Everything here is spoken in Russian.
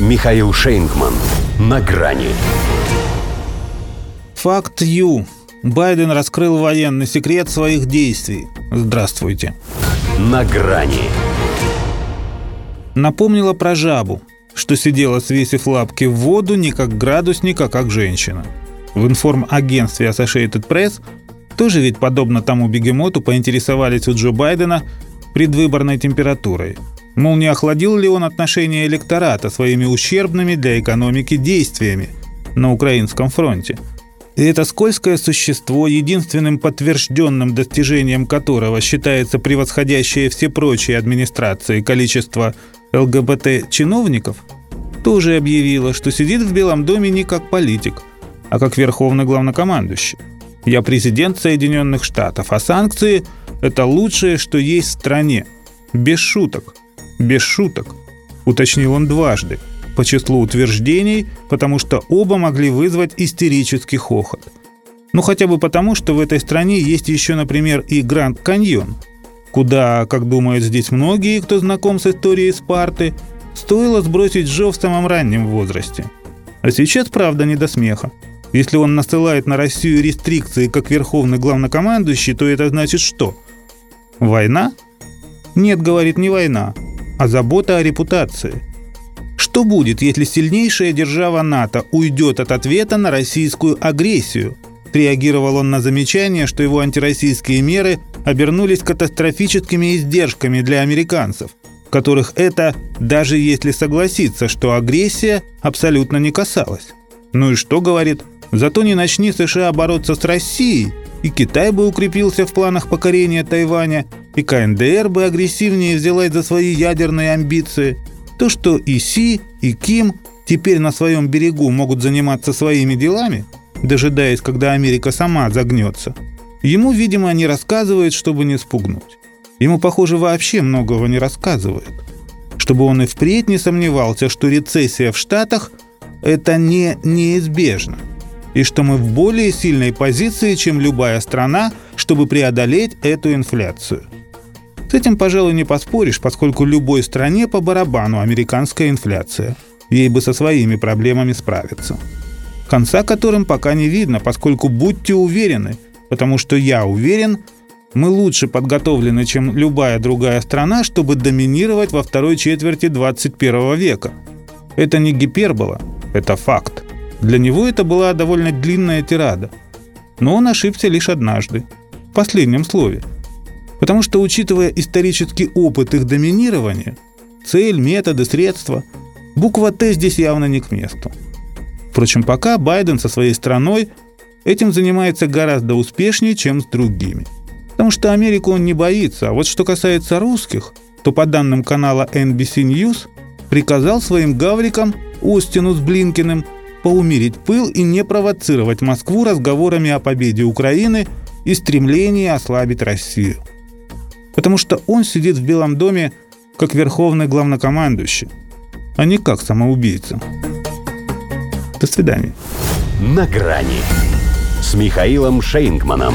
Михаил Шейнгман. На грани. Факт Ю. Байден раскрыл военный секрет своих действий. Здравствуйте. На грани. Напомнила про жабу, что сидела, свесив лапки в воду не как градусник, а как женщина. В информагентстве Associated Press тоже ведь, подобно тому бегемоту, поинтересовались у Джо Байдена предвыборной температурой. Мол, не охладил ли он отношение электората своими ущербными для экономики действиями на украинском фронте. И это скользкое существо, единственным подтвержденным достижением которого считается превосходящее все прочие администрации количество ЛГБТ-чиновников, тоже объявило, что сидит в Белом доме не как политик, а как верховный главнокомандующий. Я президент Соединенных Штатов, а санкции – это лучшее, что есть в стране. Без шуток. Без шуток. Уточнил он дважды. По числу утверждений, потому что оба могли вызвать истерический хохот. Ну хотя бы потому, что в этой стране есть еще, например, и Гранд Каньон, куда, как думают здесь многие, кто знаком с историей Спарты, стоило сбросить Джо в самом раннем возрасте. А сейчас, правда, не до смеха. Если он насылает на Россию рестрикции как верховный главнокомандующий, то это значит что? Война? Нет, говорит, не война, а забота о репутации. Что будет, если сильнейшая держава НАТО уйдет от ответа на российскую агрессию? Реагировал он на замечание, что его антироссийские меры обернулись катастрофическими издержками для американцев, которых это, даже если согласиться, что агрессия абсолютно не касалась. Ну и что, говорит, Зато не начни США бороться с Россией, и Китай бы укрепился в планах покорения Тайваня, и КНДР бы агрессивнее взялась за свои ядерные амбиции. То, что и Си, и Ким теперь на своем берегу могут заниматься своими делами, дожидаясь, когда Америка сама загнется, ему, видимо, не рассказывают, чтобы не спугнуть. Ему, похоже, вообще многого не рассказывают. Чтобы он и впредь не сомневался, что рецессия в Штатах – это не неизбежно – и что мы в более сильной позиции, чем любая страна, чтобы преодолеть эту инфляцию. С этим, пожалуй, не поспоришь, поскольку любой стране по барабану американская инфляция. Ей бы со своими проблемами справиться. Конца которым пока не видно, поскольку будьте уверены, потому что я уверен, мы лучше подготовлены, чем любая другая страна, чтобы доминировать во второй четверти 21 века. Это не гипербола, это факт. Для него это была довольно длинная тирада. Но он ошибся лишь однажды, в последнем слове. Потому что, учитывая исторический опыт их доминирования, цель, методы, средства, буква «Т» здесь явно не к месту. Впрочем, пока Байден со своей страной этим занимается гораздо успешнее, чем с другими. Потому что Америку он не боится, а вот что касается русских, то по данным канала NBC News приказал своим гаврикам Остину с Блинкиным поумерить пыл и не провоцировать Москву разговорами о победе Украины и стремлении ослабить Россию. Потому что он сидит в Белом доме как верховный главнокомандующий, а не как самоубийца. До свидания. На грани с Михаилом Шейнгманом.